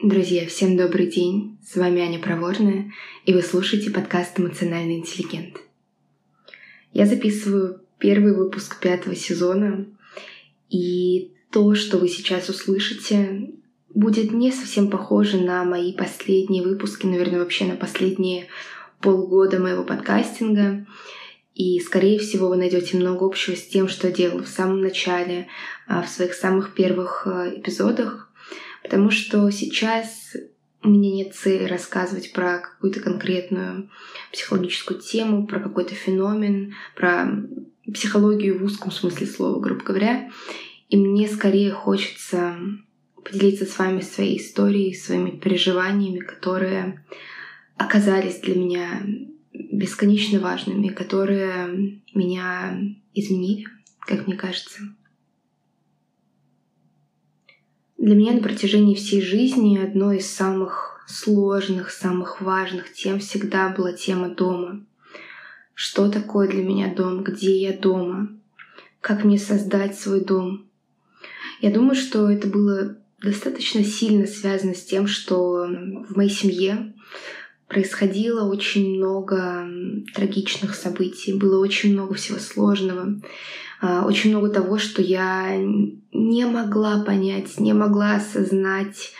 Друзья, всем добрый день. С вами Аня Проворная, и вы слушаете подкаст «Эмоциональный интеллигент». Я записываю первый выпуск пятого сезона, и то, что вы сейчас услышите, будет не совсем похоже на мои последние выпуски, наверное, вообще на последние полгода моего подкастинга. И, скорее всего, вы найдете много общего с тем, что я делала в самом начале, а, в своих самых первых а, эпизодах, Потому что сейчас у меня нет цели рассказывать про какую-то конкретную психологическую тему, про какой-то феномен, про психологию в узком смысле слова, грубо говоря. И мне скорее хочется поделиться с вами своей историей, своими переживаниями, которые оказались для меня бесконечно важными, которые меня изменили, как мне кажется. Для меня на протяжении всей жизни одной из самых сложных, самых важных тем всегда была тема дома. Что такое для меня дом? Где я дома? Как мне создать свой дом? Я думаю, что это было достаточно сильно связано с тем, что в моей семье происходило очень много трагичных событий, было очень много всего сложного. А, очень много того, что я не могла понять, не могла осознать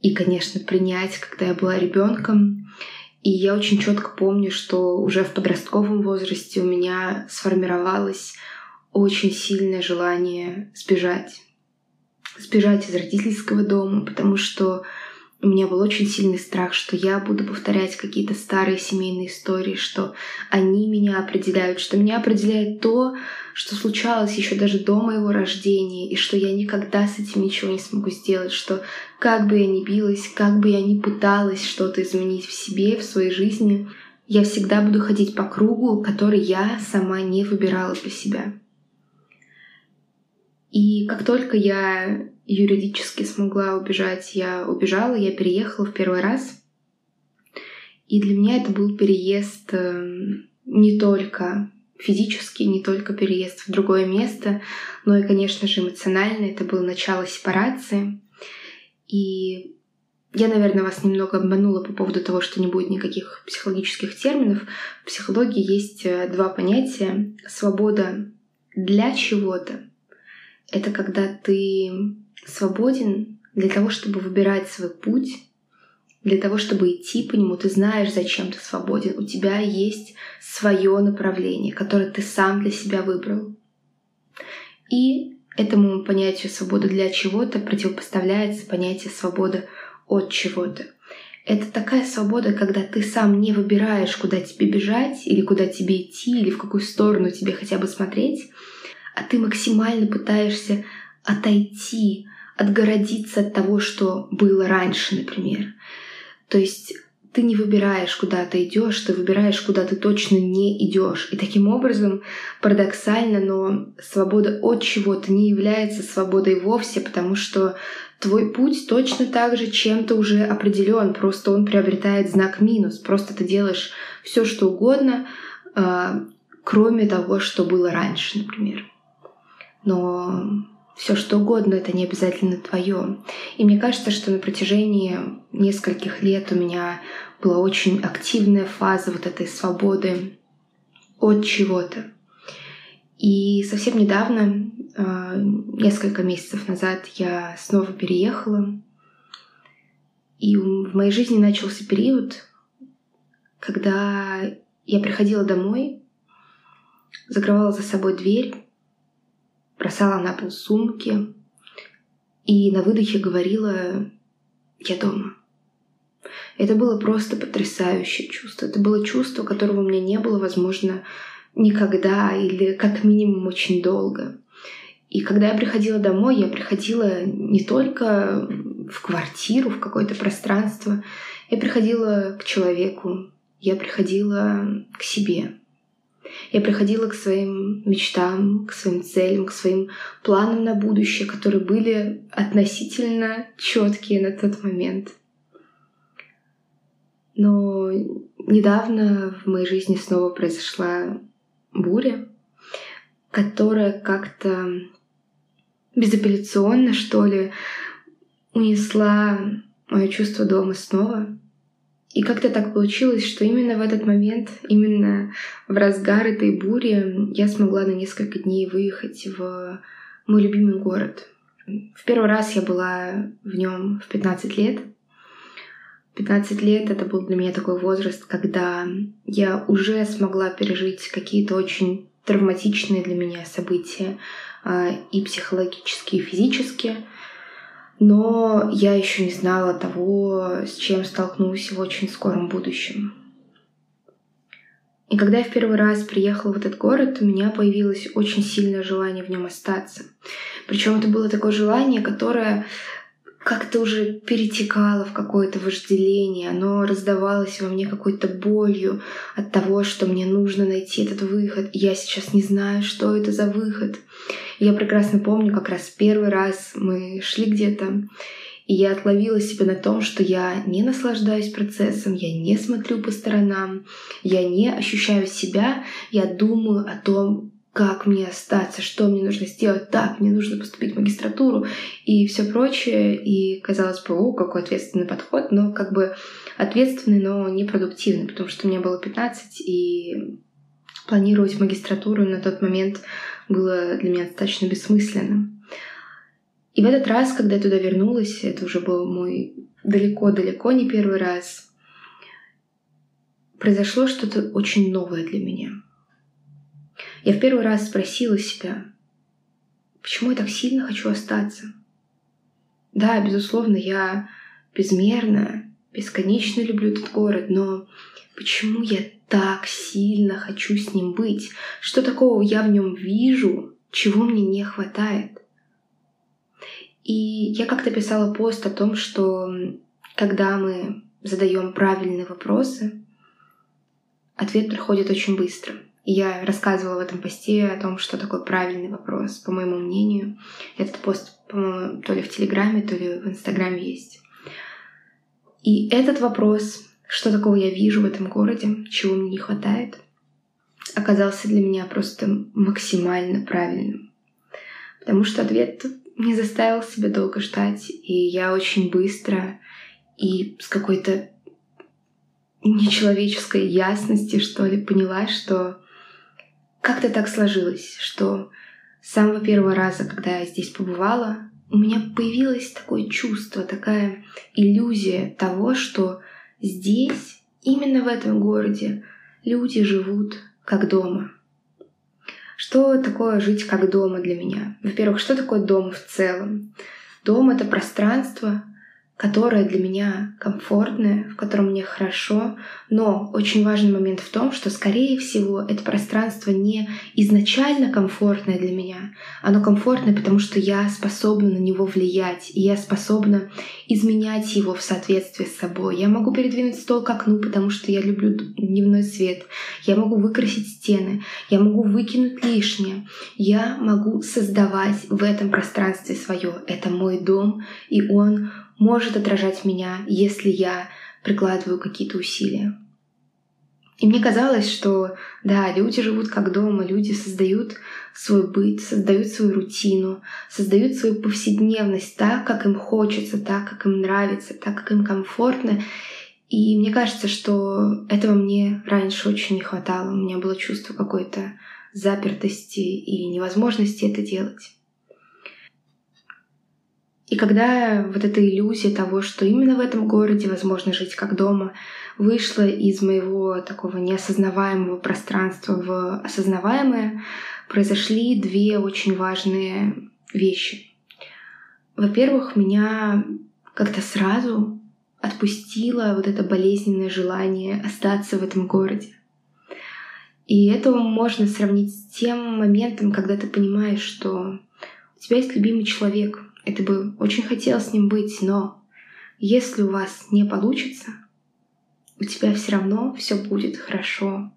и, конечно, принять, когда я была ребенком. И я очень четко помню, что уже в подростковом возрасте у меня сформировалось очень сильное желание сбежать. Сбежать из родительского дома, потому что у меня был очень сильный страх, что я буду повторять какие-то старые семейные истории, что они меня определяют, что меня определяет то, что случалось еще даже до моего рождения, и что я никогда с этим ничего не смогу сделать, что как бы я ни билась, как бы я ни пыталась что-то изменить в себе, в своей жизни, я всегда буду ходить по кругу, который я сама не выбирала для себя. И как только я юридически смогла убежать, я убежала, я переехала в первый раз. И для меня это был переезд эм, не только физически, не только переезд в другое место, но и, конечно же, эмоционально. Это было начало сепарации. И я, наверное, вас немного обманула по поводу того, что не будет никаких психологических терминов. В психологии есть э, два понятия. Свобода для чего-то. Это когда ты свободен для того, чтобы выбирать свой путь, для того, чтобы идти по нему, ты знаешь, зачем ты свободен. У тебя есть свое направление, которое ты сам для себя выбрал. И этому понятию свобода для чего-то противопоставляется понятие свобода от чего-то. Это такая свобода, когда ты сам не выбираешь, куда тебе бежать, или куда тебе идти, или в какую сторону тебе хотя бы смотреть, а ты максимально пытаешься отойти, отгородиться от того, что было раньше, например. То есть ты не выбираешь, куда ты идешь, ты выбираешь, куда ты точно не идешь. И таким образом, парадоксально, но свобода от чего-то не является свободой вовсе, потому что твой путь точно так же чем-то уже определен, просто он приобретает знак минус. Просто ты делаешь все, что угодно, а, кроме того, что было раньше, например. Но все что угодно, это не обязательно твое. И мне кажется, что на протяжении нескольких лет у меня была очень активная фаза вот этой свободы от чего-то. И совсем недавно, а, несколько месяцев назад, я снова переехала. И в моей жизни начался период, когда я приходила домой, закрывала за собой дверь бросала на пол сумки и на выдохе говорила «Я дома». Это было просто потрясающее чувство. Это было чувство, которого у меня не было, возможно, никогда или как минимум очень долго. И когда я приходила домой, я приходила не только в квартиру, в какое-то пространство, я приходила к человеку, я приходила к себе. Я приходила к своим мечтам, к своим целям, к своим планам на будущее, которые были относительно четкие на тот момент. Но недавно в моей жизни снова произошла буря, которая как-то безапелляционно, что ли, унесла мое чувство дома снова. И как-то так получилось, что именно в этот момент, именно в разгар этой бури, я смогла на несколько дней выехать в мой любимый город. В первый раз я была в нем в 15 лет. 15 лет это был для меня такой возраст, когда я уже смогла пережить какие-то очень травматичные для меня события а, и психологически, и физически. Но я еще не знала того, с чем столкнусь в очень скором будущем. И когда я в первый раз приехала в этот город, у меня появилось очень сильное желание в нем остаться. Причем это было такое желание, которое как-то уже перетекало в какое-то вожделение, оно раздавалось во мне какой-то болью от того, что мне нужно найти этот выход. я сейчас не знаю, что это за выход. я прекрасно помню, как раз первый раз мы шли где-то, и я отловила себя на том, что я не наслаждаюсь процессом, я не смотрю по сторонам, я не ощущаю себя, я думаю о том, как мне остаться, что мне нужно сделать, так, мне нужно поступить в магистратуру и все прочее. И казалось бы, о, какой ответственный подход, но как бы ответственный, но непродуктивный, потому что мне было 15, и планировать магистратуру на тот момент было для меня достаточно бессмысленным. И в этот раз, когда я туда вернулась, это уже был мой далеко-далеко не первый раз, произошло что-то очень новое для меня — я в первый раз спросила себя, почему я так сильно хочу остаться? Да, безусловно, я безмерно, бесконечно люблю этот город, но почему я так сильно хочу с ним быть? Что такого я в нем вижу, чего мне не хватает? И я как-то писала пост о том, что когда мы задаем правильные вопросы, ответ приходит очень быстро — я рассказывала в этом посте о том, что такое правильный вопрос, по моему мнению. Этот пост, по-моему, то ли в Телеграме, то ли в Инстаграме есть. И этот вопрос, что такого я вижу в этом городе, чего мне не хватает, оказался для меня просто максимально правильным. Потому что ответ не заставил себя долго ждать, и я очень быстро и с какой-то нечеловеческой ясности, что ли, поняла, что как-то так сложилось, что с самого первого раза, когда я здесь побывала, у меня появилось такое чувство, такая иллюзия того, что здесь, именно в этом городе, люди живут как дома. Что такое жить как дома для меня? Во-первых, что такое дом в целом? Дом — это пространство, которое для меня комфортное, в котором мне хорошо, но очень важный момент в том, что, скорее всего, это пространство не изначально комфортное для меня, оно комфортное, потому что я способна на него влиять, и я способна изменять его в соответствии с собой. Я могу передвинуть стол к окну, потому что я люблю дневной свет. Я могу выкрасить стены, я могу выкинуть лишнее. Я могу создавать в этом пространстве свое. Это мой дом, и он может отражать меня, если я прикладываю какие-то усилия. И мне казалось, что да, люди живут как дома, люди создают свой быт, создают свою рутину, создают свою повседневность так, как им хочется, так, как им нравится, так, как им комфортно. И мне кажется, что этого мне раньше очень не хватало. У меня было чувство какой-то запертости и невозможности это делать. И когда вот эта иллюзия того, что именно в этом городе возможно жить как дома, вышла из моего такого неосознаваемого пространства в осознаваемое, произошли две очень важные вещи. Во-первых, меня как-то сразу отпустило вот это болезненное желание остаться в этом городе. И это можно сравнить с тем моментом, когда ты понимаешь, что у тебя есть любимый человек — ты бы очень хотел с ним быть, но если у вас не получится, у тебя все равно все будет хорошо.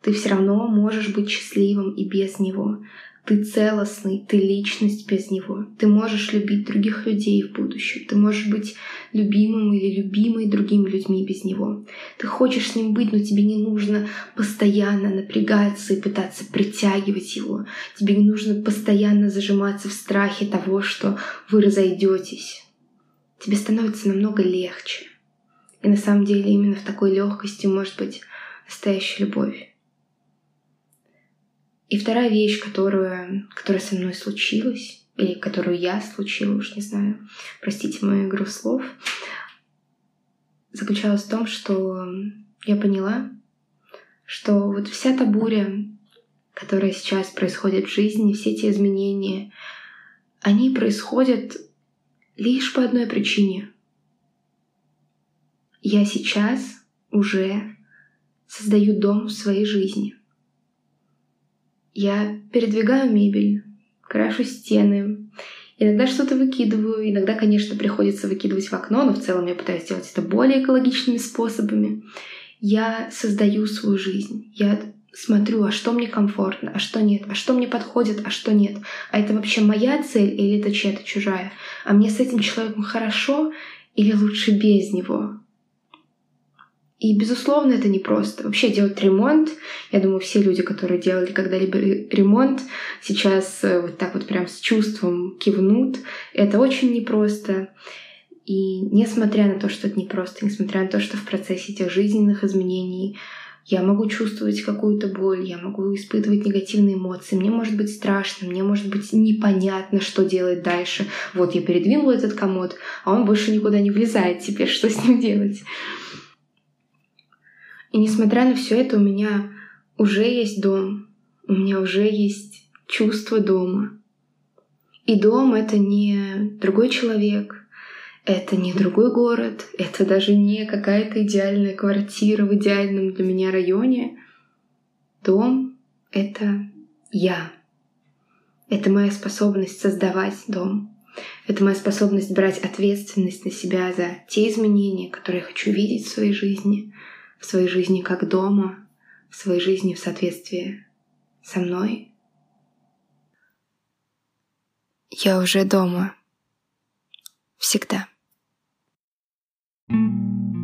Ты все равно можешь быть счастливым и без него. Ты целостный, ты личность без него. Ты можешь любить других людей в будущем. Ты можешь быть любимым или любимой другими людьми без него. Ты хочешь с ним быть, но тебе не нужно постоянно напрягаться и пытаться притягивать его. Тебе не нужно постоянно зажиматься в страхе того, что вы разойдетесь. тебе становится намного легче. И на самом деле именно в такой легкости может быть настоящая любовь. И вторая вещь, которую, которая со мной случилась, или которую я случила, уж не знаю, простите мою игру слов, заключалась в том, что я поняла, что вот вся та буря, которая сейчас происходит в жизни, все эти изменения, они происходят лишь по одной причине. Я сейчас уже создаю дом в своей жизни. Я передвигаю мебель, крашу стены, иногда что-то выкидываю, иногда, конечно, приходится выкидывать в окно, но в целом я пытаюсь сделать это более экологичными способами. Я создаю свою жизнь. Я смотрю, а что мне комфортно, а что нет, а что мне подходит, а что нет. А это вообще моя цель или это чья-то чужая? А мне с этим человеком хорошо или лучше без него? И, безусловно, это непросто. Вообще делать ремонт, я думаю, все люди, которые делали когда-либо ремонт, сейчас э, вот так вот прям с чувством кивнут. Это очень непросто. И несмотря на то, что это непросто, несмотря на то, что в процессе этих жизненных изменений я могу чувствовать какую-то боль, я могу испытывать негативные эмоции, мне может быть страшно, мне может быть непонятно, что делать дальше. Вот я передвинула этот комод, а он больше никуда не влезает теперь, что с ним делать? И несмотря на все это, у меня уже есть дом, у меня уже есть чувство дома. И дом — это не другой человек, это не другой город, это даже не какая-то идеальная квартира в идеальном для меня районе. Дом — это я. Это моя способность создавать дом. Это моя способность брать ответственность на себя за те изменения, которые я хочу видеть в своей жизни, в своей жизни как дома, в своей жизни в соответствии со мной. Я уже дома. Всегда. thank you